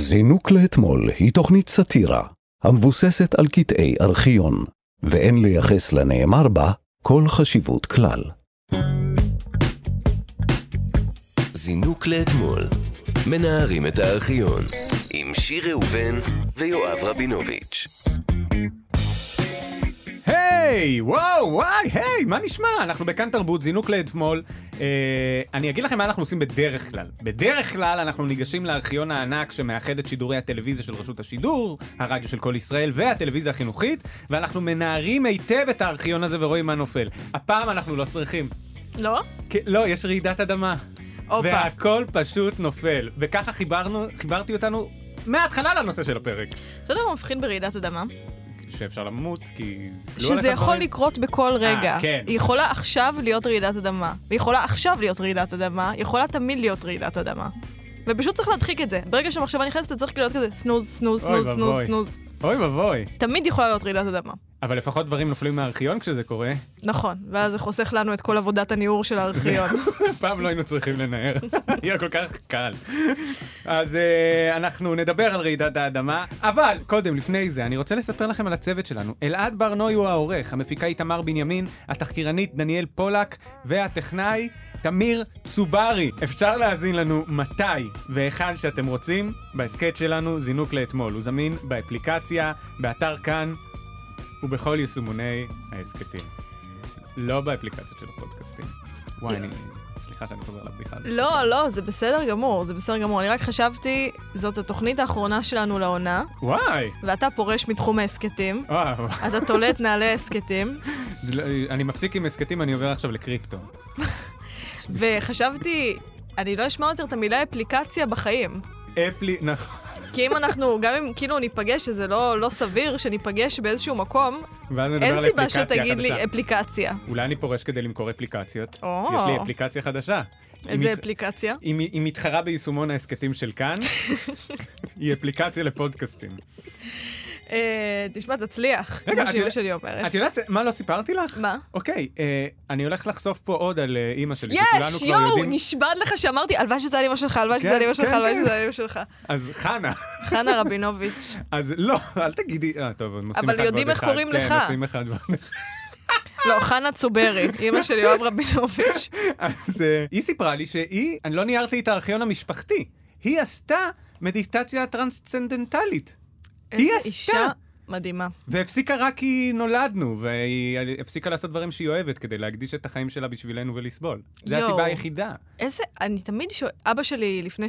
זינוק לאתמול היא תוכנית סאטירה המבוססת על קטעי ארכיון, ואין לייחס לנאמר בה כל חשיבות כלל. זינוק לאתמול, מנערים את הארכיון, עם שיר ראובן ויואב רבינוביץ'. היי, וואו, וואי, היי, מה נשמע? אנחנו בכאן תרבות, זינוק לאתמול. אה, אני אגיד לכם מה אנחנו עושים בדרך כלל. בדרך כלל אנחנו ניגשים לארכיון הענק שמאחד את שידורי הטלוויזיה של רשות השידור, הרדיו של כל ישראל והטלוויזיה החינוכית, ואנחנו מנערים היטב את הארכיון הזה ורואים מה נופל. הפעם אנחנו לא צריכים. לא? כי- לא, יש רעידת אדמה. הופה. והכל פשוט נופל. וככה חיברנו, חיברתי אותנו מההתחלה לנושא של הפרק. אתה יודע מה מבחין ברעידת אדמה? שאפשר למות, כי... לא שזה יכול הדברים. לקרות בכל רגע. כן. היא יכולה עכשיו להיות רעידת אדמה. והיא יכולה עכשיו להיות רעידת אדמה, היא יכולה תמיד להיות רעידת אדמה. ופשוט צריך להדחיק את זה. ברגע שהמחשבה נכנסת, אתה צריך כאילו להיות כזה snooze, snooze, snooze, snooze. snooze. אוי ואבוי. תמיד יכולה להיות רעידת אדמה. אבל לפחות דברים נופלים מהארכיון כשזה קורה. נכון, ואז זה חוסך לנו את כל עבודת הניעור של הארכיון. פעם לא היינו צריכים לנער, היה כל כך קל. אז אה, אנחנו נדבר על רעידת האדמה, אבל קודם, לפני זה, אני רוצה לספר לכם על הצוות שלנו. אלעד ברנוי הוא העורך, המפיקה איתמר בנימין, התחקירנית דניאל פולק, והטכנאי תמיר צוברי. אפשר להאזין לנו מתי והיכן שאתם רוצים, בהסכת שלנו זינוק לאתמול. הוא זמין באפליקציה, באתר כאן ובכל יישומוני ההסכתים. לא באפליקציות של הפודקאסטים. וואי, אני... סליחה שאני חוזר לבדיחה הזאת. לא, לא, זה בסדר גמור, זה בסדר גמור. אני רק חשבתי, זאת התוכנית האחרונה שלנו לעונה, וואי! ואתה פורש מתחום ההסכתים. וואו. אתה תולה את נעלי ההסכתים, אני מפסיק עם הסכתים, אני עובר עכשיו לקריפטו. וחשבתי, אני לא אשמע יותר את המילה אפליקציה בחיים. אפלי... נכון. כי אם אנחנו, גם אם כאילו ניפגש, שזה לא, לא סביר שניפגש באיזשהו מקום, אין סיבה שתגיד לי. אפליקציה. אולי אני פורש כדי למכור אפליקציות. או. יש לי אפליקציה חדשה. איזה מת- אפליקציה? היא היא מתחרה ביישומון ההסכתים של כאן. היא אפליקציה לפודקאסטים. אה, תשמע, תצליח, רגע, כמו יודע- שלי אומרת. את יודעת מה לא סיפרתי לך? מה? אוקיי, אה, אני הולך לחשוף פה עוד על אה, אימא שלי. יש, יואו, יודעים- נשבעת לך שאמרתי, הלוואי שזה על אמא שלך, הלוואי שזה כן, על אמא שלך, כן, הלוואי כן. שזה על אמא שלך. אז חנה. חנה רבינוביץ'. אז לא, אל תגידי, אה, טוב, הם עושים אבל אחד יודעים ועוד איך אחד. קוראים לך. כן, עושים אחד ועוד אחד. לא, חנה צוברי, אמא של יואב רבינוביץ'. אז היא סיפרה לי שהיא, אני לא ניהרתי את הארכיון המשפחתי, היא עשתה מדיטציה טרנסצנדנטלית. היא איזה עשתה. אישה מדהימה. והפסיקה רק כי נולדנו, והיא הפסיקה לעשות דברים שהיא אוהבת כדי להקדיש את החיים שלה בשבילנו ולסבול. זו. הסיבה היחידה. איזה, אני תמיד שואל, אבא שלי, לפני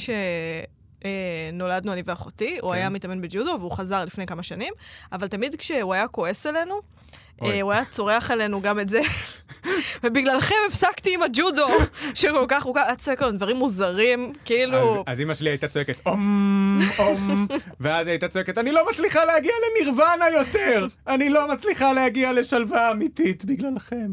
שנולדנו אני ואחותי, הוא כן. היה מתאמן בג'ודו והוא חזר לפני כמה שנים, אבל תמיד כשהוא היה כועס עלינו. אה, הוא היה צורח עלינו גם את זה. ובגללכם הפסקתי עם הג'ודו, שכל כך, הוא היה צועק לנו דברים מוזרים, אז, כאילו... אז אמא שלי הייתה צועקת אום, אום, ואז היא הייתה צועקת, אני לא מצליחה להגיע לנירוונה יותר! אני לא מצליחה להגיע לשלווה אמיתית בגללכם.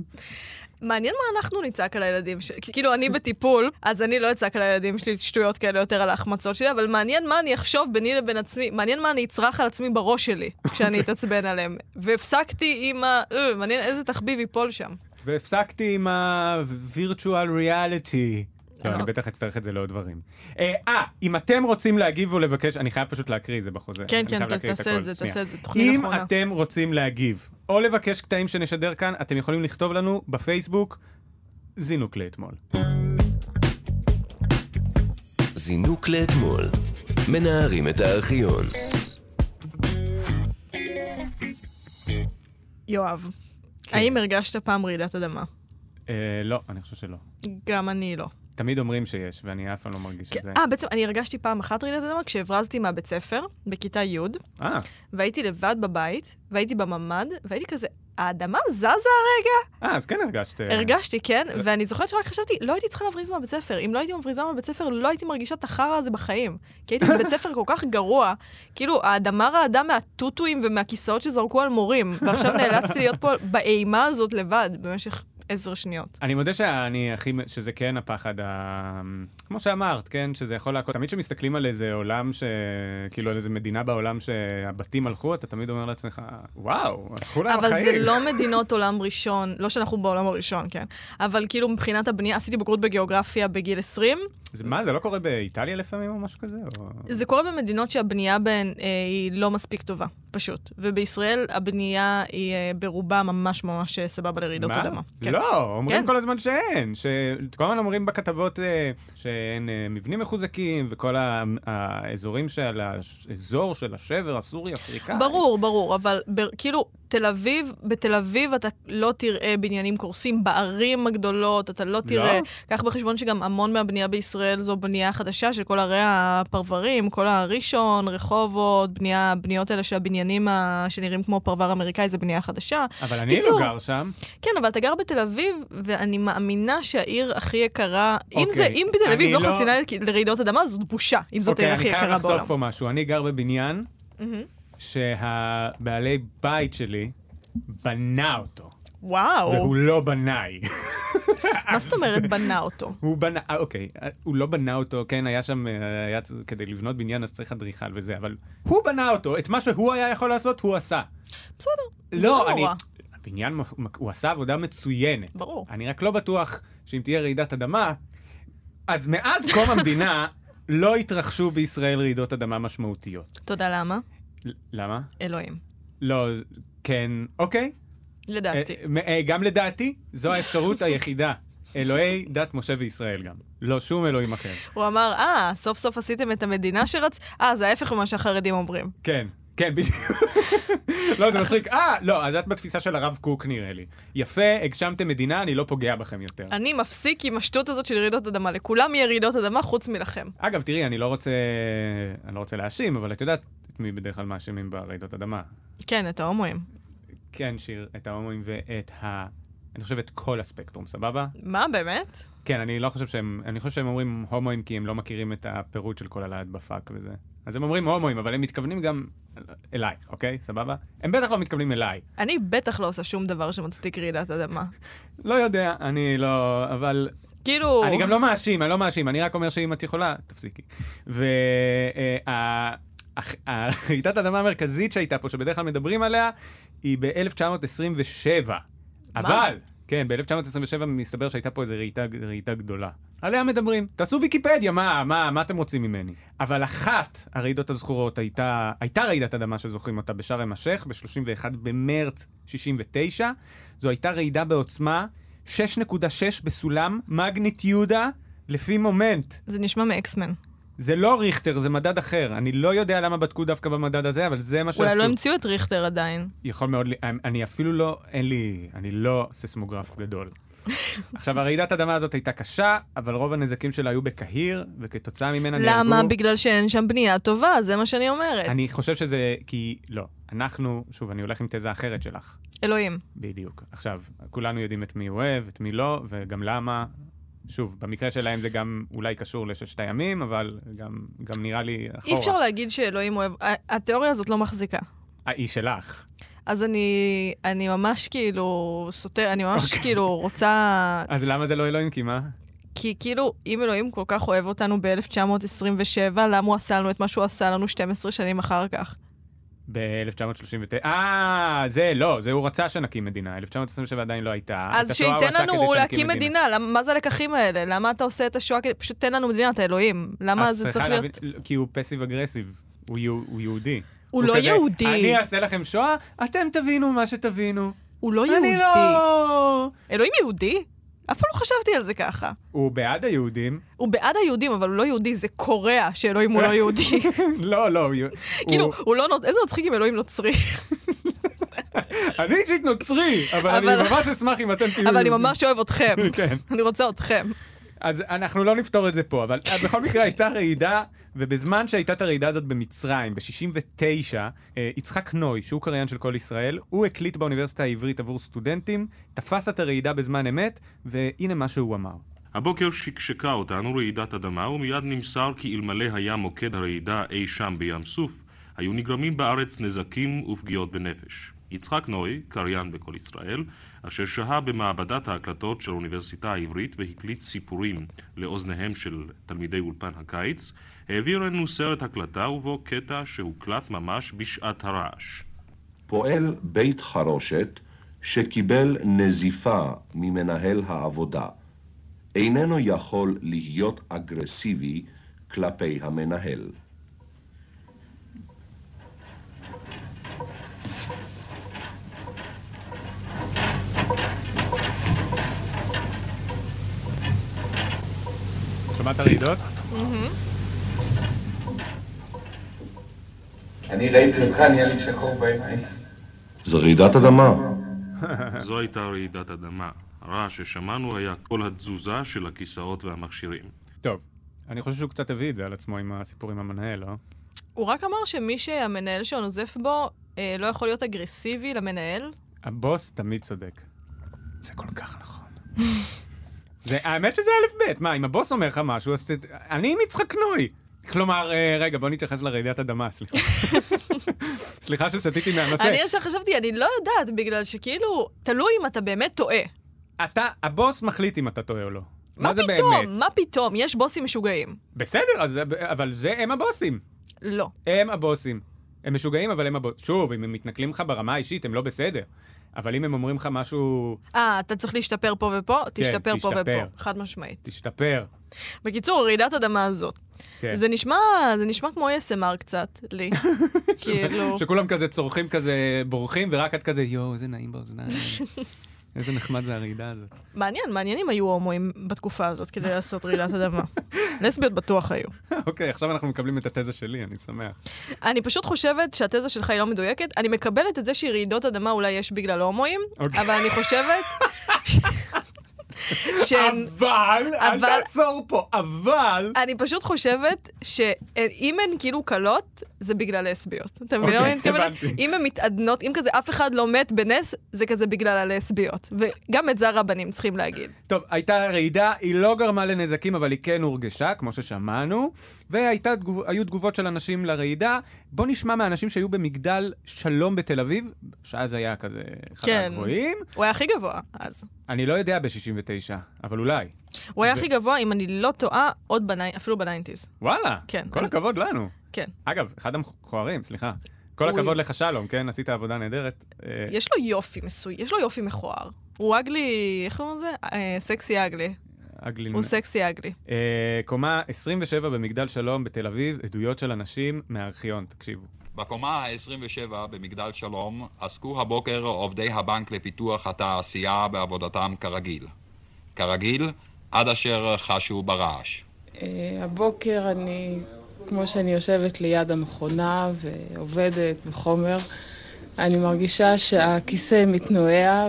מעניין מה אנחנו נצעק על הילדים שלי. כאילו, אני בטיפול, אז אני לא אצעק על הילדים שלי שטויות כאלה יותר על ההחמצות שלי, אבל מעניין מה אני אחשוב ביני לבין עצמי, מעניין מה אני אצרח על עצמי בראש שלי, כשאני אתעצבן עליהם. והפסקתי עם ה... אה, מעניין איזה תחביב ייפול שם. והפסקתי עם ה-virtual reality. לא, לא. אני בטח אצטרך את זה לעוד דברים. אה, אה, אם אתם רוצים להגיב או לבקש, אני חייב פשוט להקריא זה בחוזה. כן, כן, תעשה. את זה. תעשה את זה, תוכנית אם אחרונה. אתם רוצים להגיב או לבקש קטעים שנשדר כאן, אתם יכולים לכתוב לנו בפייסבוק זינוק לאתמול. זינוק לאתמול, מנערים את הארכיון. יואב, כן. האם הרגשת פעם רעידת אדמה? אה, לא, אני חושב שלא. גם אני לא. תמיד אומרים שיש, ואני אף פעם לא מרגיש את זה. אה, בעצם אני הרגשתי פעם אחת רעידת אדמה כשהברזתי מהבית ספר, בכיתה י', אה, והייתי לבד בבית, והייתי בממ"ד, והייתי כזה, האדמה זזה הרגע? אה, אז כן הרגשת. אה, הרגשתי, כן, ואני זוכרת שרק חשבתי, לא הייתי צריכה להבריז מהבית ספר. אם לא הייתי מבריזה מהבית ספר, לא הייתי מרגישה את החרא הזה בחיים. כי הייתי בבית ספר כל כך גרוע, כאילו, האדמה רעדה מהטוטואים ומהכיסאות שזרקו על מורים, ועכשיו נאלצתי להיות פה באימה הזאת לבד במשך עשר שניות. אני מודה שאני הכי, שזה כן הפחד, ה... כמו שאמרת, כן, שזה יכול להכות. תמיד כשמסתכלים על איזה עולם, ש... כאילו על איזה מדינה בעולם שהבתים הלכו, אתה תמיד אומר לעצמך, וואו, הלכו להם אבל החיים. זה לא מדינות עולם ראשון, לא שאנחנו בעולם הראשון, כן. אבל כאילו מבחינת הבנייה, עשיתי בגרות בגיאוגרפיה בגיל 20. זה, מה, זה לא קורה באיטליה לפעמים או משהו כזה? או... זה קורה במדינות שהבנייה בהן אה, היא לא מספיק טובה, פשוט. ובישראל הבנייה היא אה, ברובה ממש ממש אה, סבבה לרעידות מה? אדמה. כן. לא, אומרים כן. כל הזמן שאין. שכל הזמן אומרים בכתבות אה, שאין אה, מבנים מחוזקים, וכל ה- האזורים של האזור של השבר הסורי-אפריקאי. ברור, ברור, אבל ב, כאילו, תל אביב, בתל אביב אתה לא תראה בניינים קורסים בערים הגדולות, אתה לא תראה... לא? קח בחשבון שגם המון מהבנייה בישראל זו בנייה חדשה של כל ערי הפרברים, כל הראשון, רחובות, בנייה, בניות האלה של הבניינים ה... שנראים כמו פרבר אמריקאי, זה בנייה חדשה. אבל אני קיצור, לא גר שם. כן, אבל אתה גר בתל אביב, ואני מאמינה שהעיר הכי יקרה... אם אוקיי, זה, אם בתל אביב לא לא- חסינה לרעידות אדמה, זאת בושה, אם זאת העיר הכי אוקיי, אני יקרה חייב בעולם. לחשוף פה משהו. אני גר בבניין מהמם. שהבעלי בית שלי בנה אותו, וואו, והוא לא בנאי. מה זאת אומרת בנה אותו? הוא בנה, אה, אוקיי, הוא לא בנה אותו, כן, היה שם, אה, היה, כדי לבנות בניין אז צריך אדריכל וזה, אבל הוא בנה אותו, את מה שהוא היה יכול לעשות, הוא עשה. בסדר, לא, לא אני... הבניין, הוא עשה עבודה מצוינת. ברור. אני רק לא בטוח שאם תהיה רעידת אדמה, אז מאז קום המדינה לא התרחשו בישראל רעידות אדמה משמעותיות. יודע למה? למה? אלוהים. לא, כן, אוקיי. לדעתי. אה, אה, גם לדעתי, זו האפשרות היחידה. אלוהי דת משה וישראל גם. לא שום אלוהים אחר. הוא אמר, אה, סוף סוף עשיתם את המדינה שרצ... אה, זה ההפך ממה שהחרדים אומרים. כן, כן, בדיוק. לא, זה מצחיק. אה, לא, אז את בתפיסה של הרב קוק נראה לי. יפה, הגשמתם מדינה, אני לא פוגע בכם יותר. אני מפסיק עם השטות הזאת של רעידות אדמה. לכולם יהיה רעידות אדמה חוץ מלכם. אגב, תראי, אני לא רוצה, אני לא רוצה להאשים, אבל את יודעת את מי בדרך כלל מאשימים ברעידות אדמה. כן, את ההומואים. כן, שיר, את ההומואים ואת ה... אני חושב את כל הספקטרום, סבבה? מה, באמת? כן, אני לא חושב שהם... אני חושב שהם אומרים הומואים כי הם לא מכירים את הפירוט של כל הלהט בפאק וזה. אז הם אומרים הומואים, אבל הם מתכוונים גם אלייך, אוקיי? סבבה? הם בטח לא מתכוונים אליי. אני בטח לא עושה שום דבר שמצדיק רעידת אדמה. לא יודע, אני לא... אבל... כאילו... אני גם לא מאשים, אני לא מאשים, אני רק אומר שאם את יכולה, תפסיקי. והרעידת האדמה המרכזית שהייתה פה, שבדרך כלל מדברים עליה, היא ב-1927. אבל, כן, ב-1927 מסתבר שהייתה פה איזו רעידה, רעידה גדולה. עליה מדברים. תעשו ויקיפדיה, מה, מה, מה אתם רוצים ממני? אבל אחת הרעידות הזכורות הייתה, הייתה רעידת אדמה שזוכרים אותה בשארם א-שייח ב-31 במרץ 69. זו הייתה רעידה בעוצמה 6.6 בסולם מגניטיודה לפי מומנט. זה נשמע מאקסמן. זה לא ריכטר, זה מדד אחר. אני לא יודע למה בדקו דווקא במדד הזה, אבל זה מה שעשו. אולי לא המציאו את ריכטר עדיין. יכול מאוד, אני אפילו לא, אין לי, אני לא ססמוגרף גדול. עכשיו, הרעידת האדמה הזאת הייתה קשה, אבל רוב הנזקים שלה היו בקהיר, וכתוצאה ממנה נהרגו... למה? בגלל שאין שם בנייה טובה, זה מה שאני אומרת. אני חושב שזה כי, לא. אנחנו, שוב, אני הולך עם תזה אחרת שלך. אלוהים. בדיוק. עכשיו, כולנו יודעים את מי הוא אוהב, את מי לא, וגם למה. שוב, במקרה שלהם זה גם אולי קשור לששת הימים, אבל גם, גם נראה לי אחורה. אי אפשר להגיד שאלוהים אוהב... התיאוריה הזאת לא מחזיקה. האיש שלך. אז אני, אני ממש כאילו סותר, אני ממש אוקיי. כאילו רוצה... אז למה זה לא אלוהים? כי מה? כי כאילו, אם אלוהים כל כך אוהב אותנו ב-1927, למה הוא עשה לנו את מה שהוא עשה לנו 12 שנים אחר כך? ב-1939. אה, זה לא, זה הוא רצה שנקים מדינה. 1927 עדיין לא הייתה. אז הוא שייתן לנו שנקים להקים מדינה, למ- מה זה הלקחים האלה? למה אתה עושה את השואה? פשוט תן לנו מדינה, אתה אלוהים. למה זה צריך להבין- להיות... כי הוא פסיב אגרסיב. הוא הוא יהודי. הוא לא כזה, יהודי. אני אעשה לכם שואה, אתם תבינו מה שתבינו. הוא לא אני יהודי. לא... אלוהים יהודי? אף פעם לא חשבתי על זה ככה. הוא בעד היהודים. הוא בעד היהודים, אבל הוא לא יהודי, זה קורע שאלוהים הוא לא יהודי. לא, לא. הוא- כאילו, הוא- לא... נות- איזה מצחיק אם אלוהים נוצרי. אני אישית נוצרי, אבל אבל- אני ממש אשמח אם אתם תהיו... אבל אני ממש אוהב אתכם. כן. אני רוצה אתכם. אז אנחנו לא נפתור את זה פה, אבל אה, בכל מקרה הייתה רעידה, ובזמן שהייתה את הרעידה הזאת במצרים, ב-69, יצחק נוי, שהוא קריין של כל ישראל, הוא הקליט באוניברסיטה העברית עבור סטודנטים, תפס את הרעידה בזמן אמת, והנה מה שהוא אמר. הבוקר שקשקה אותנו רעידת אדמה ומיד נמסר כי אלמלא היה מוקד הרעידה אי שם בים סוף, היו נגרמים בארץ נזקים ופגיעות בנפש. יצחק נוי, קריין בקול ישראל, אשר שהה במעבדת ההקלטות של האוניברסיטה העברית והקליט סיפורים לאוזניהם של תלמידי אולפן הקיץ, העביר לנו סרט הקלטה ובו קטע שהוקלט ממש בשעת הרעש. פועל בית חרושת שקיבל נזיפה ממנהל העבודה איננו יכול להיות אגרסיבי כלפי המנהל. שמעת רעידות? אני ראיתי אותך, נהיה לי שחור בעיניים. זה רעידת אדמה. זו הייתה רעידת אדמה. הרעש ששמענו היה כל התזוזה של הכיסאות והמכשירים. טוב, אני חושב שהוא קצת הביא את זה על עצמו עם הסיפור עם המנהל, לא? הוא רק אמר שמי שהמנהל שלו נוזף בו, אה, לא יכול להיות אגרסיבי למנהל. הבוס תמיד צודק. זה כל כך נכון. זה, האמת שזה א' ב', מה, אם הבוס אומר לך משהו, אז ת... אני עם יצחק נוי. כלומר, אה, רגע, בוא נתייחס לרעידת אדמה, סליחה. סליחה שסטיתי מהנושא. אני ישר חשבתי, אני לא יודעת, בגלל שכאילו, תלוי אם אתה באמת טועה. אתה, הבוס מחליט אם אתה טועה או לא. מה זה פתאום? באמת? מה פתאום? יש בוסים משוגעים. בסדר, אז, אבל זה הם הבוסים. לא. הם הבוסים. הם משוגעים, אבל הם הבוסים. שוב, אם הם מתנכלים לך ברמה האישית, הם לא בסדר. אבל אם הם אומרים לך משהו, אה, אתה צריך להשתפר פה ופה? תשתפר פה כן, תשתפר. ופה. חד משמעית. תשתפר. בקיצור, רעידת אדמה הזאת. כן. זה נשמע, זה נשמע כמו ASMR קצת, לי. כאילו... שכולם כזה צורכים כזה, בורחים, ורק את כזה, יואו, איזה נעים באוזניים. איזה נחמד זה הרעידה הזאת. מעניין, אם היו הומואים בתקופה הזאת כדי לעשות רעידת אדמה. לסביות בטוח היו. אוקיי, עכשיו אנחנו מקבלים את התזה שלי, אני שמח. אני פשוט חושבת שהתזה שלך היא לא מדויקת. אני מקבלת את זה שרעידות אדמה אולי יש בגלל הומואים, אוקיי. אבל אני חושבת... ש- שהן... אבל, אל אבל- תעצור פה, אבל... אני פשוט חושבת שאם הן כאילו קלות, זה בגלל לסביות. אתה מבין למה אוקיי, אני מתכוונת? אם הן מתעדנות, אם כזה אף אחד לא מת בנס, זה כזה בגלל הלסביות. וגם את זה הרבנים צריכים להגיד. טוב, הייתה רעידה, היא לא גרמה לנזקים, אבל היא כן הורגשה, כמו ששמענו, והיו תגובות של אנשים לרעידה. בוא נשמע מהאנשים שהיו במגדל שלום בתל אביב, שאז היה כזה אחד כן. הגבוהים. הוא היה הכי גבוה אז. אני לא יודע ב-69, אבל אולי. הוא היה הכי גבוה, אם אני לא טועה, עוד בני... אפילו ב nineties. וואלה, כן. כל הכבוד לנו. כן. אגב, אחד המכוערים, סליחה. כל הוא- הכבוד לך שלום, כן? עשית עבודה נהדרת. אה, יש לו יופי מסוי, יש לו יופי מכוער. הוא ugly, איך קוראים לזה? אה, sexy ugly. אגלין. הוא סקסי אגלי. אה, קומה 27 במגדל שלום בתל אביב, עדויות של אנשים מהארכיון, תקשיבו. בקומה ה-27 במגדל שלום עסקו הבוקר עובדי הבנק לפיתוח התעשייה בעבודתם כרגיל. כרגיל, עד אשר חשו ברעש. אה, הבוקר אני, כמו שאני יושבת ליד המכונה ועובדת בחומר, אני מרגישה שהכיסא מתנועע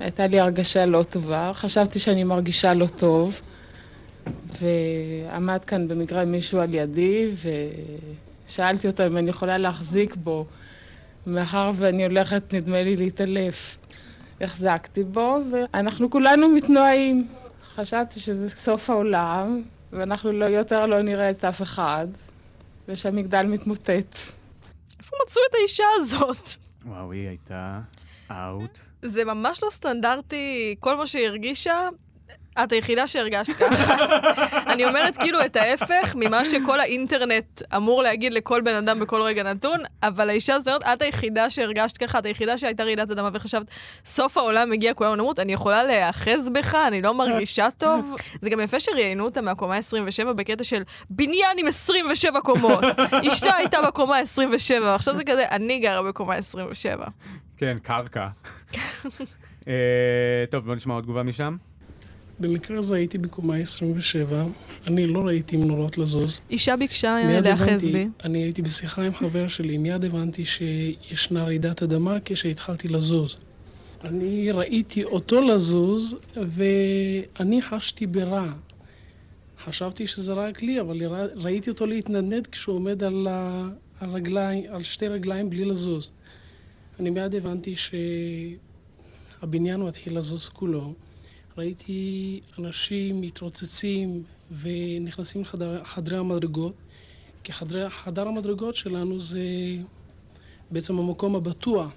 והייתה לי הרגשה לא טובה. חשבתי שאני מרגישה לא טוב, ועמד כאן במקרה מישהו על ידי, ושאלתי אותו אם אני יכולה להחזיק בו, מאחר ואני הולכת, נדמה לי, להתעלף. החזקתי בו, ואנחנו כולנו מתנועים. חשבתי שזה סוף העולם, ואנחנו לא, יותר לא נראה את אף אחד, ושהמגדל מתמוטט. איפה מצאו את האישה הזאת? וואו, היא הייתה אאוט. זה ממש לא סטנדרטי, כל מה שהיא הרגישה, את היחידה שהרגשת ככה. אני אומרת כאילו את ההפך ממה שכל האינטרנט אמור להגיד לכל בן אדם בכל רגע נתון, אבל האישה הזאת אומרת, את היחידה שהרגשת ככה, את היחידה שהייתה רעידת אדמה וחשבת, סוף העולם מגיע, כולנו נמות, אני יכולה להיאחז בך, אני לא מרגישה טוב. זה גם יפה שראיינו אותה מהקומה 27 בקטע של בניין עם 27 קומות. אשתה הייתה בקומה 27, ועכשיו זה כזה, אני גרה בקומה 27. כן, קרקע. אה, טוב, בוא נשמע עוד תגובה משם. במקרה הזה הייתי בקומה 27, אני לא ראיתי מנורות לזוז. אישה ביקשה להיאחז בי. אני הייתי בשיחה עם חבר שלי, מיד הבנתי שישנה רעידת אדמה כשהתחלתי לזוז. אני ראיתי אותו לזוז, ואני חשתי ברע. חשבתי שזה רק לי, אבל רא- ראיתי אותו להתנדנד כשהוא עומד על, ה- על, רגליים, על שתי רגליים בלי לזוז. אני מיד הבנתי שהבניין מתחיל לזוז כולו. ראיתי אנשים מתרוצצים ונכנסים לחדרי המדרגות, כי חדר, חדר המדרגות שלנו זה בעצם המקום הבטוח.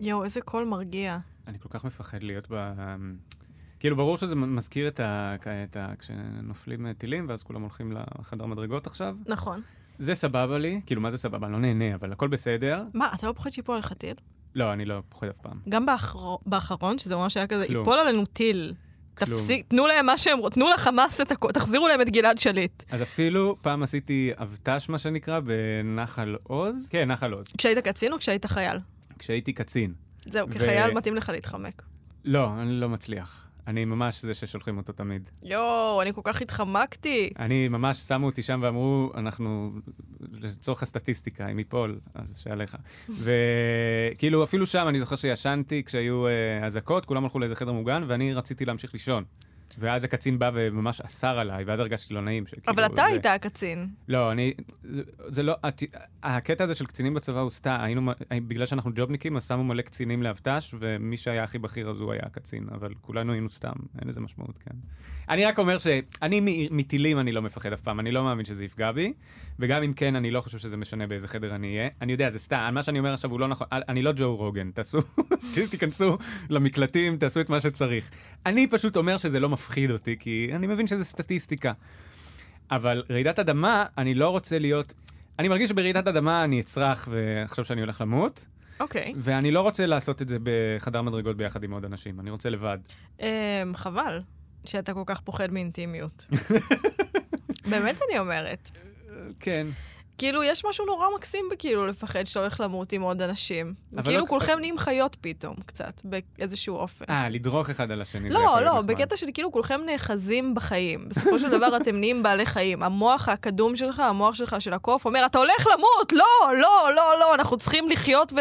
יואו, איזה קול מרגיע. אני כל כך מפחד להיות ב... כאילו, ברור שזה מזכיר את ה... את ה... כשנופלים טילים, ואז כולם הולכים לחדר מדרגות עכשיו. נכון. זה סבבה לי, כאילו, מה זה סבבה? אני לא נהנה, אבל הכל בסדר. מה, אתה לא פוחד שיפול עליך טיל? לא, אני לא פוחד אף פעם. גם באחר... באחרון, שזה ממש היה כזה, כלום. ייפול עלינו טיל. כלום. תפסיק, תנו להם מה שהם רוצים, תנו לחמאס את הכול, תחזירו להם את גלעד שליט. אז אפילו פעם עשיתי אבט"ש, מה שנקרא, בנחל עוז. כן, נחל עוז. כשהיית קצין או כשהיית חייל? כשהייתי קצין. זהו, ו- כחייל מתאים לך להתחמק. לא, אני לא מצליח. אני ממש זה ששולחים אותו תמיד. יואו, אני כל כך התחמקתי. אני ממש, שמו אותי שם ואמרו, אנחנו, לצורך הסטטיסטיקה, אם ייפול, אז שעליך. וכאילו, אפילו שם, אני זוכר שישנתי כשהיו אה, אזעקות, כולם הלכו לאיזה חדר מוגן, ואני רציתי להמשיך לישון. ואז הקצין בא וממש אסר עליי, ואז הרגשתי לא נעים. שכאילו, אבל אתה זה- היית הקצין. לא, אני... זה, זה לא... הת- הקטע הזה של קצינים בצבא הוא סתם, היינו... בגלל שאנחנו ג'ובניקים, אז שמו מלא קצינים לאבט"ש, ומי שהיה הכי בכיר אז הוא היה הקצין, אבל כולנו היינו סתם, אין לזה משמעות, כן. אני רק אומר שאני מטילים אני לא מפחד אף פעם, אני לא מאמין שזה יפגע בי, וגם אם כן, אני לא חושב שזה משנה באיזה חדר אני אהיה. אני יודע, זה סתם, מה שאני אומר עכשיו הוא לא נכון, אני לא ג'ו רוגן, תעשו, תיכנסו למקלטים, תעשו את מה שצריך. אני פשוט אומר שזה לא מפחיד אותי, כי אני מבין שזה סטטיסטיקה. אבל רעידת אדמה, אני לא רוצה להיות... אני מרגיש שברעידת אדמה אני אצרח ואחשוב שאני הולך למות, אוקיי. ואני לא רוצה לעשות את זה בחדר מדרגות ביחד עם עוד אנשים, אני רוצה לבד. אמ, חבל שאתה כל כך פוחד מאינטימיות. באמת אני אומרת. כן. כאילו, יש משהו נורא מקסים בכאילו לפחד שאתה הולך למות עם עוד אנשים. כאילו לא- כולכם נהיים חיות פתאום, קצת, באיזשהו אופן. אה, לדרוך אחד על השני. לא, לא, נחמד. בקטע של כאילו כולכם נאחזים בחיים. בסופו של דבר אתם נהיים בעלי חיים. המוח הקדום שלך, המוח שלך של הקוף, אומר, אתה הולך למות! לא, לא, לא, לא, אנחנו צריכים לחיות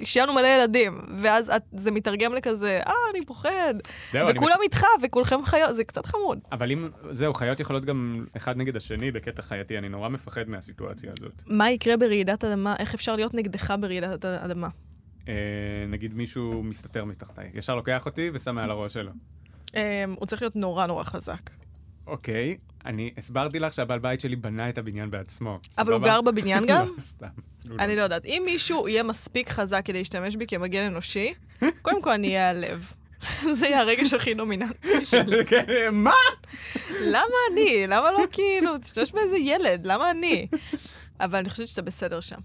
ושיהיה לנו מלא ילדים. ואז את, זה מתרגם לכזה, אה, אני פוחד. זהו, אני וכולם איתך, וכולכם חיות, זה קצת חמוד. אבל אם, זהו, חיות יכולות גם אחד נגד השני בקטע חייתי, אני נורא מפחד מהסיטואציה הזאת. מה יקרה ברעידת אדמה? איך אפשר להיות נגדך ברעידת אדמה? אה, נגיד מישהו מסתתר מתחתיי, ישר לוקח אותי ושם מעל הראש שלו. אמ, הוא צריך להיות נורא נורא חזק. אוקיי, אני הסברתי לך שהבעל בית שלי בנה את הבניין בעצמו. אבל הוא סבבה? גר בבניין גם? לא, סתם. אני לא יודעת. אם מישהו יהיה מספיק חזק כדי להשתמש בי כמגן אנושי, קודם כל אני אהיה הלב. זה יהיה הרגש הכי נומיננטי שלי. כן, מה? למה אני? למה לא כאילו, תשתמש באיזה ילד, למה אני? אבל אני חושבת שאתה בסדר שם.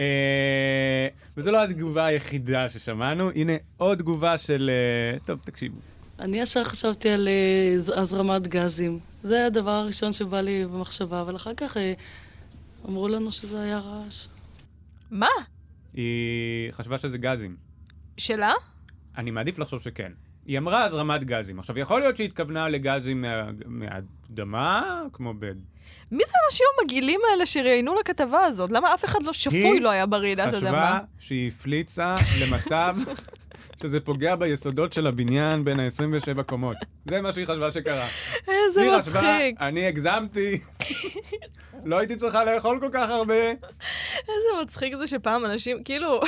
אה, וזו לא התגובה היחידה ששמענו, הנה עוד תגובה של... אה, טוב, תקשיבו. אני ישר חשבתי על אה, הזרמת גזים. זה הדבר הראשון שבא לי במחשבה, אבל אחר כך אה, אמרו לנו שזה היה רעש. מה? היא חשבה שזה גזים. שלה? אני מעדיף לחשוב שכן. היא אמרה הזרמת גזים. עכשיו, יכול להיות שהיא התכוונה לגזים מה- מהאדמה, כמו ב... מי זה האנשים המגעילים האלה שראיינו לכתבה הזאת? למה אף אחד לא שפוי היא לא היה ברעידת אדמה? חשבה שהיא הפליצה למצב שזה פוגע ביסודות של הבניין בין ה-27 קומות. זה מה שהיא חשבה שקרה. איזה היא מצחיק. חשבה, אני הגזמתי, לא הייתי צריכה לאכול כל כך הרבה. איזה מצחיק זה שפעם אנשים, כאילו...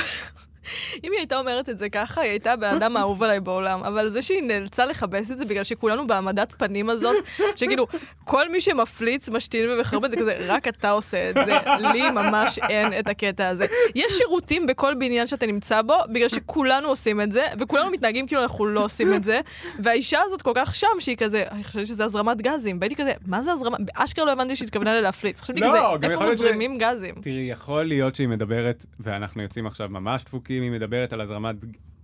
אם היא הייתה אומרת את זה ככה, היא הייתה הבן אדם האהוב עליי בעולם. אבל זה שהיא נאלצה לכבס את זה בגלל שכולנו בהעמדת פנים הזאת, שכאילו, כל מי שמפליץ, משתין ומחרבן, זה כזה, רק אתה עושה את זה. לי ממש אין את הקטע הזה. יש שירותים בכל בניין שאתה נמצא בו, בגלל שכולנו עושים את זה, וכולנו מתנהגים כאילו אנחנו לא עושים את זה, והאישה הזאת כל כך שם, שהיא כזה, אני חושבת שזה הזרמת גזים. והייתי כזה, מה זה הזרמת? באשכרה לא הבנתי שהיא התכוונה להפליץ. חשבתי לא, כזה, איפה מזרימים גזים? תראי, יכול להיות שהיא מדברת, ואנחנו יוצאים עכשיו ממש דפוקים, היא מדברת על הזרמת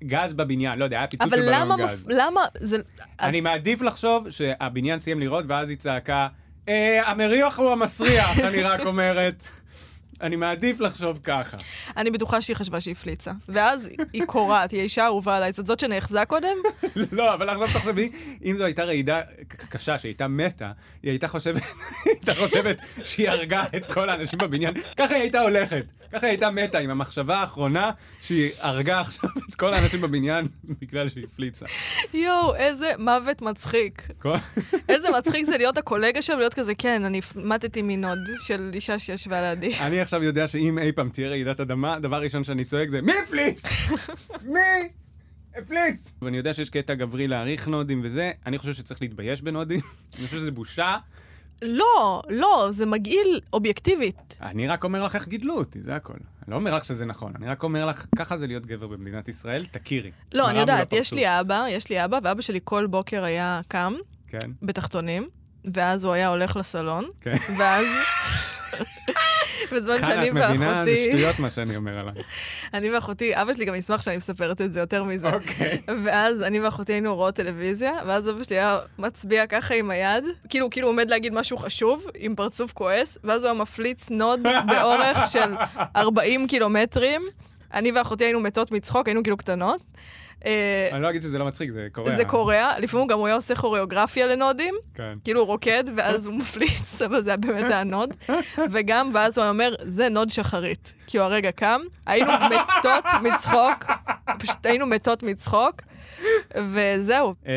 גז בבניין, לא יודע, היה פיצוץ אבל של בלון. גז. למה, זה... אז אני מעדיף לחשוב שהבניין סיים לראות, ואז היא צעקה, "אה, המריח הוא המסריח, אני רק אומרת. אני מעדיף לחשוב ככה. אני בטוחה שהיא חשבה שהיא הפליצה. ואז היא קורעת, היא האישה האהובה עליי. זאת זאת שנאחזה קודם? לא, אבל עכשיו תחשבי, אם זו הייתה רעידה קשה שהייתה מתה, היא הייתה חושבת שהיא הרגה את כל האנשים בבניין. ככה היא הייתה הולכת. ככה היא הייתה מתה עם המחשבה האחרונה שהיא הרגה עכשיו את כל האנשים בבניין בגלל שהיא הפליצה. יואו, איזה מוות מצחיק. איזה מצחיק זה להיות הקולגה שם, להיות כזה, כן, אני מתתי מנוד של אישה שישבה לידי. אני עכשיו יודע שאם אי פעם תהיה רעידת אדמה, דבר ראשון שאני צועק זה, מי הפליץ? מי? הפליץ! ואני יודע שיש קטע גברי להעריך נודים וזה, אני חושב שצריך להתבייש בנודים, אני חושב שזה בושה, לא, לא, זה מגעיל אובייקטיבית. אני רק אומר לך איך גידלו אותי, זה הכל. אני לא אומר לך שזה נכון, אני רק אומר לך, ככה זה להיות גבר במדינת ישראל, תכירי. לא, אני יודעת, יש הפרצוף. לי אבא, יש לי אבא, ואבא שלי כל בוקר היה קם כן, בתחתונים, ואז הוא היה הולך לסלון, כן. ואז... בזמן חנה, שאני את מבינה? זה ואחותי, שטויות מה שאני אומר עליי. אני ואחותי, אבא שלי גם ישמח שאני מספרת את זה יותר מזה. אוקיי. ואז אני ואחותי היינו רואות טלוויזיה, ואז אבא שלי היה מצביע ככה עם היד, כאילו, כאילו עומד להגיד משהו חשוב, עם פרצוף כועס, ואז הוא היה מפליץ נוד באורך של 40 קילומטרים. אני ואחותי היינו מתות מצחוק, היינו כאילו קטנות. אה, אני לא אגיד שזה לא מצחיק, זה קורע. זה קורע, לפעמים גם הוא היה עושה כוריאוגרפיה לנודים, כן. כאילו הוא רוקד, ואז הוא מפליץ, אבל זה היה באמת היה נוד. וגם, ואז הוא אומר, זה נוד שחרית. כי הוא הרגע קם, היינו מתות מצחוק, פשוט היינו מתות מצחוק, וזהו. אה,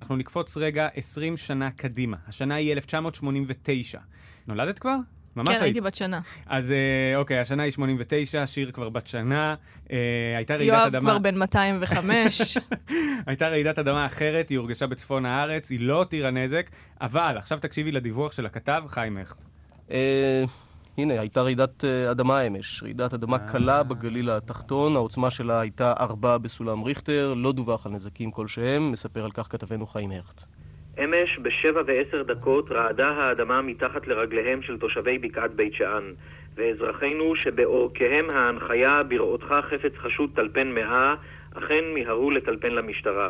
אנחנו נקפוץ רגע 20 שנה קדימה. השנה היא 1989. נולדת כבר? ממש כן, היית. הייתי בת שנה. אז אה, אוקיי, השנה היא 89, שיר כבר בת שנה, אה, הייתה רעידת יואב אדמה. כבר בן 205. הייתה רעידת אדמה אחרת, היא הורגשה בצפון הארץ, היא לא הותירה נזק, אבל עכשיו תקשיבי לדיווח של הכתב חיים הכט. אה, הנה, הייתה רעידת אה, אדמה אמש. רעידת אדמה קלה בגליל התחתון, העוצמה שלה הייתה ארבע בסולם ריכטר, לא דווח על נזקים כלשהם, מספר על כך כתבנו חיים הכט. אמש בשבע ועשר דקות רעדה האדמה מתחת לרגליהם של תושבי בקעת בית שאן, ואזרחינו שבעורקיהם ההנחיה בראותך חפץ חשוד טלפן מאה, אכן מיהרו לטלפן למשטרה.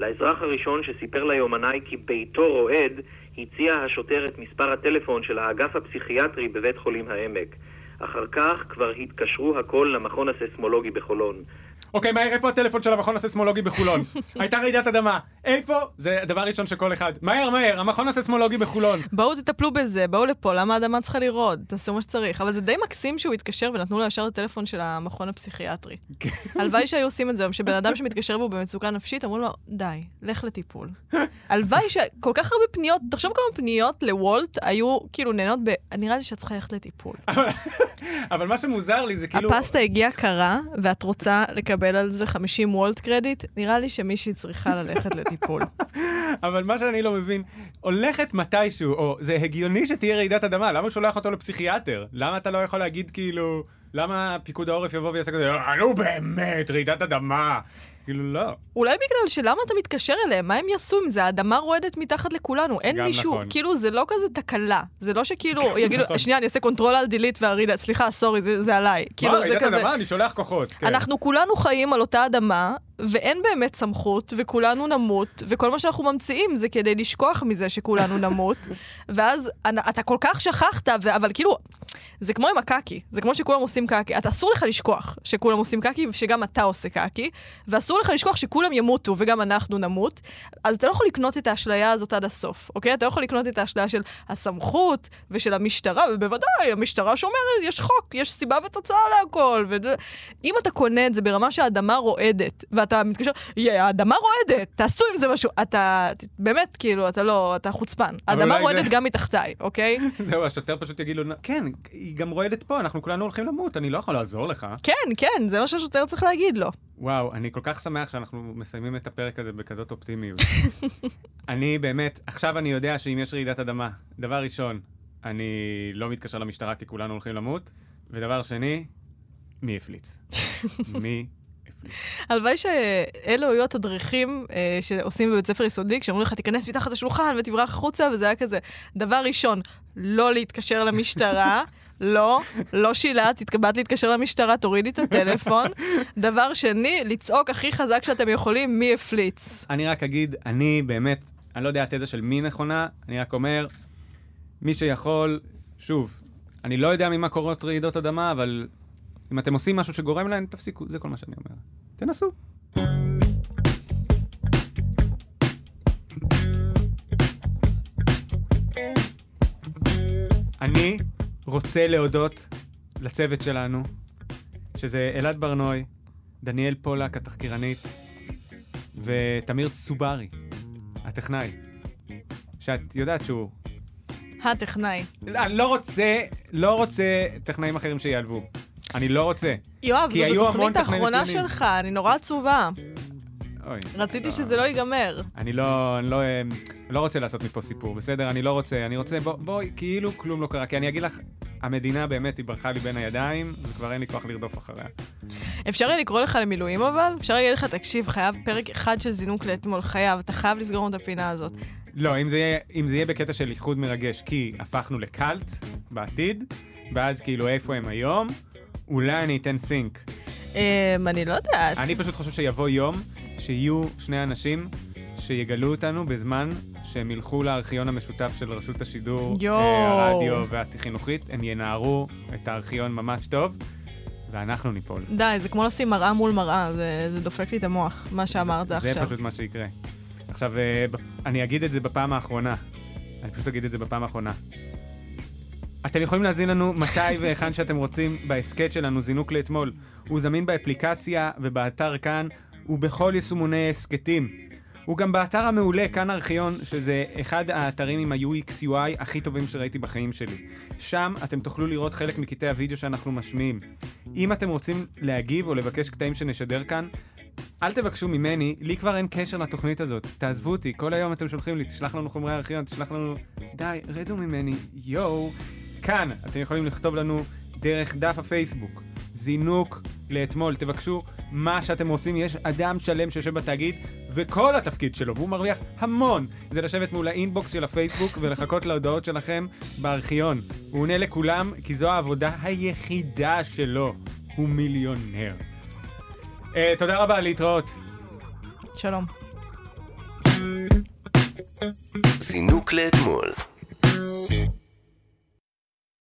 לאזרח הראשון שסיפר ליומנאי כי ביתו רועד, הציע השוטר את מספר הטלפון של האגף הפסיכיאטרי בבית חולים העמק. אחר כך כבר התקשרו הכל למכון הסיסמולוגי בחולון. אוקיי, מהר, איפה הטלפון של המכון הסיסמולוגי בחולון? הייתה רעידת אדמה. איפה? זה הדבר הראשון של כל אחד. מהר, מהר, המכון הסיסמולוגי בחולון. בואו תטפלו בזה, בואו לפה, למה האדמה צריכה לרעוד? תעשו מה שצריך. אבל זה די מקסים שהוא התקשר ונתנו לו ישר את הטלפון של המכון הפסיכיאטרי. הלוואי שהיו עושים את זה, שבן אדם שמתקשר והוא במצוקה נפשית, אמרו לו, די, לך לטיפול. הלוואי שכל כך הרבה פניות, תחשוב כמה פניות לוולט היו כאילו נהנות ב... נראה לי שאת צריכה ללכת לטיפול. אבל מה שמוזר לי זה כאילו... הפסטה הגיעה קרה, ואת רוצה לקבל על זה 50 וולט קרדיט, נראה לי שמישהי צריכה ללכת לטיפול. אבל מה שאני לא מבין, הולכת מתישהו, או זה הגיוני שתהיה רעידת אדמה, למה הוא שולח אותו לפסיכיאטר? למה אתה לא יכול להגיד כאילו, למה פיקוד העורף יבוא ויעשה כזה, "אה, נו באמת, רעידת אדמה. כאילו, לא. אולי בגלל שלמה אתה מתקשר אליהם? מה הם יעשו עם זה? האדמה רועדת מתחת לכולנו. אין מישהו, נכון. כאילו, זה לא כזה תקלה. זה לא שכאילו, יגידו, נכון. שנייה, אני אעשה control alt delete לרעידה, סליחה, sorry, זה זה עליי. כאילו, מה, זה כזה... אדמה? אני שולח כוחות. כן. אנחנו כולנו חיים על אותה אדמה, ואין באמת סמכות, וכולנו נמות, וכל מה שאנחנו ממציאים זה כדי לשכוח מזה שכולנו נמות, ואז אתה כל כך שכחת, ו- אבל כאילו, זה כמו עם הקקי, זה כמו שכולם עושים קקי. אתה אסור לך לשכוח שכולם עושים קקי, ושגם אתה עושה קקי, ואסור לך לשכוח שכולם ימותו, וגם אנחנו נמות, אז אתה לא יכול לקנות את האשליה הזאת עד הסוף, אוקיי? אתה לא יכול לקנות את האשליה של הסמכות ושל המשטרה, ובוודאי, המשטרה שאומרת, יש חוק, יש סיבה ותוצאה להכל. וזה... אם אתה קונה את זה ברמה שהאדמה רועדת, ואתה מתקשר, "יא, האדמה רועדת, תעשו עם זה משהו, אתה, באמת, כאילו, אתה לא, אתה חוצפן. האדמה רועדת זה- גם מתחתיי, אוקיי? זהו, השוטר פשוט יגיד לו, כן, היא גם רועדת פה, אנחנו כולנו הולכים למות, אני לא יכול לעזור לך. כן, כן, זה מה שהשוטר צריך להגיד לו. וואו, אני כל כך שמח שאנחנו מסיימים את הפרק הזה בכזאת אופטימיות. אני באמת, עכשיו אני יודע שאם יש רעידת אדמה, דבר ראשון, אני לא מתקשר למשטרה כי כולנו הולכים למות, ודבר שני, מי הפליץ? מי הלוואי שאלו היו התדריכים אה, שעושים בבית ספר יסודי, כשאמרו לך, תיכנס מתחת לשולחן ותברח החוצה, וזה היה כזה. דבר ראשון, לא להתקשר למשטרה. לא, לא שילה, תתקבעת להתקשר למשטרה, תורידי את הטלפון. דבר שני, לצעוק הכי חזק שאתם יכולים, מי הפליץ. אני רק אגיד, אני באמת, אני לא יודע התזה של מי נכונה, אני רק אומר, מי שיכול, שוב, אני לא יודע ממה קורות רעידות אדמה, אבל אם אתם עושים משהו שגורם להן, תפסיקו, זה כל מה שאני אומר. תנסו. אני רוצה להודות לצוות שלנו, שזה אלעד ברנוי, דניאל פולק, התחקירנית, ותמיר צוברי, הטכנאי. שאת יודעת שהוא... הטכנאי. אני לא רוצה, לא רוצה טכנאים אחרים שיעלבו. אני לא רוצה. יואב, זאת התוכנית האחרונה. שלך, אני נורא עצובה. אוי. רציתי שזה לא ייגמר. אני לא, אני לא, אה, לא רוצה לעשות מפה סיפור, בסדר? אני לא רוצה, אני רוצה, בוא, בואי, כאילו כלום לא קרה. כי אני אגיד לך, המדינה באמת, היא ברחה לי בין הידיים, וכבר אין לי כוח לרדוף אחריה. אפשר יהיה לקרוא לך למילואים אבל? אפשר להגיד לך, תקשיב, חייב פרק אחד של זינוק לאתמול, חייב, אתה חייב לסגור את הפינה הזאת. לא, אם זה, יהיה, אם זה יהיה בקטע של איחוד מרגש, כי הפכנו לקאלט בעתיד, ואז כאילו איפה הם היום, אולי אני אתן סינק. אמ, אני לא יודעת. אני פשוט חושב שיבוא יום שיהיו שני אנשים שיגלו אותנו בזמן שהם ילכו לארכיון המשותף של רשות השידור. אה, הרדיו והחינוכית, הם ינערו את הארכיון ממש טוב, ואנחנו ניפול. די, זה כמו לשים מראה מול מראה, זה, זה דופק לי את המוח, מה שאמרת עכשיו. זה פשוט מה שיקרה. עכשיו, אה, אני אגיד את זה בפעם האחרונה. אני פשוט אגיד את זה בפעם האחרונה. אתם יכולים להזין לנו מתי והיכן שאתם רוצים בהסכת שלנו, זינוק לאתמול. הוא זמין באפליקציה ובאתר כאן, ובכל יישומוני הסכתים. הוא גם באתר המעולה, כאן ארכיון, שזה אחד האתרים עם ה-UX UI הכי טובים שראיתי בחיים שלי. שם אתם תוכלו לראות חלק מקטעי הוידאו שאנחנו משמיעים. אם אתם רוצים להגיב או לבקש קטעים שנשדר כאן, אל תבקשו ממני, לי כבר אין קשר לתוכנית הזאת. תעזבו אותי, כל היום אתם שולחים לי, תשלח לנו חומרי ארכיון, תשלח לנו... די, רדו ממני, יואו. כאן אתם יכולים לכתוב לנו דרך דף הפייסבוק. זינוק לאתמול, תבקשו מה שאתם רוצים. יש אדם שלם שיושב בתאגיד, וכל התפקיד שלו, והוא מרוויח המון, זה לשבת מול האינבוקס של הפייסבוק ולחכות להודעות שלכם בארכיון. הוא עונה לכולם, כי זו העבודה היחידה שלו. הוא מיליונר. Uh, תודה רבה, להתראות. שלום. זינוק לאתמול.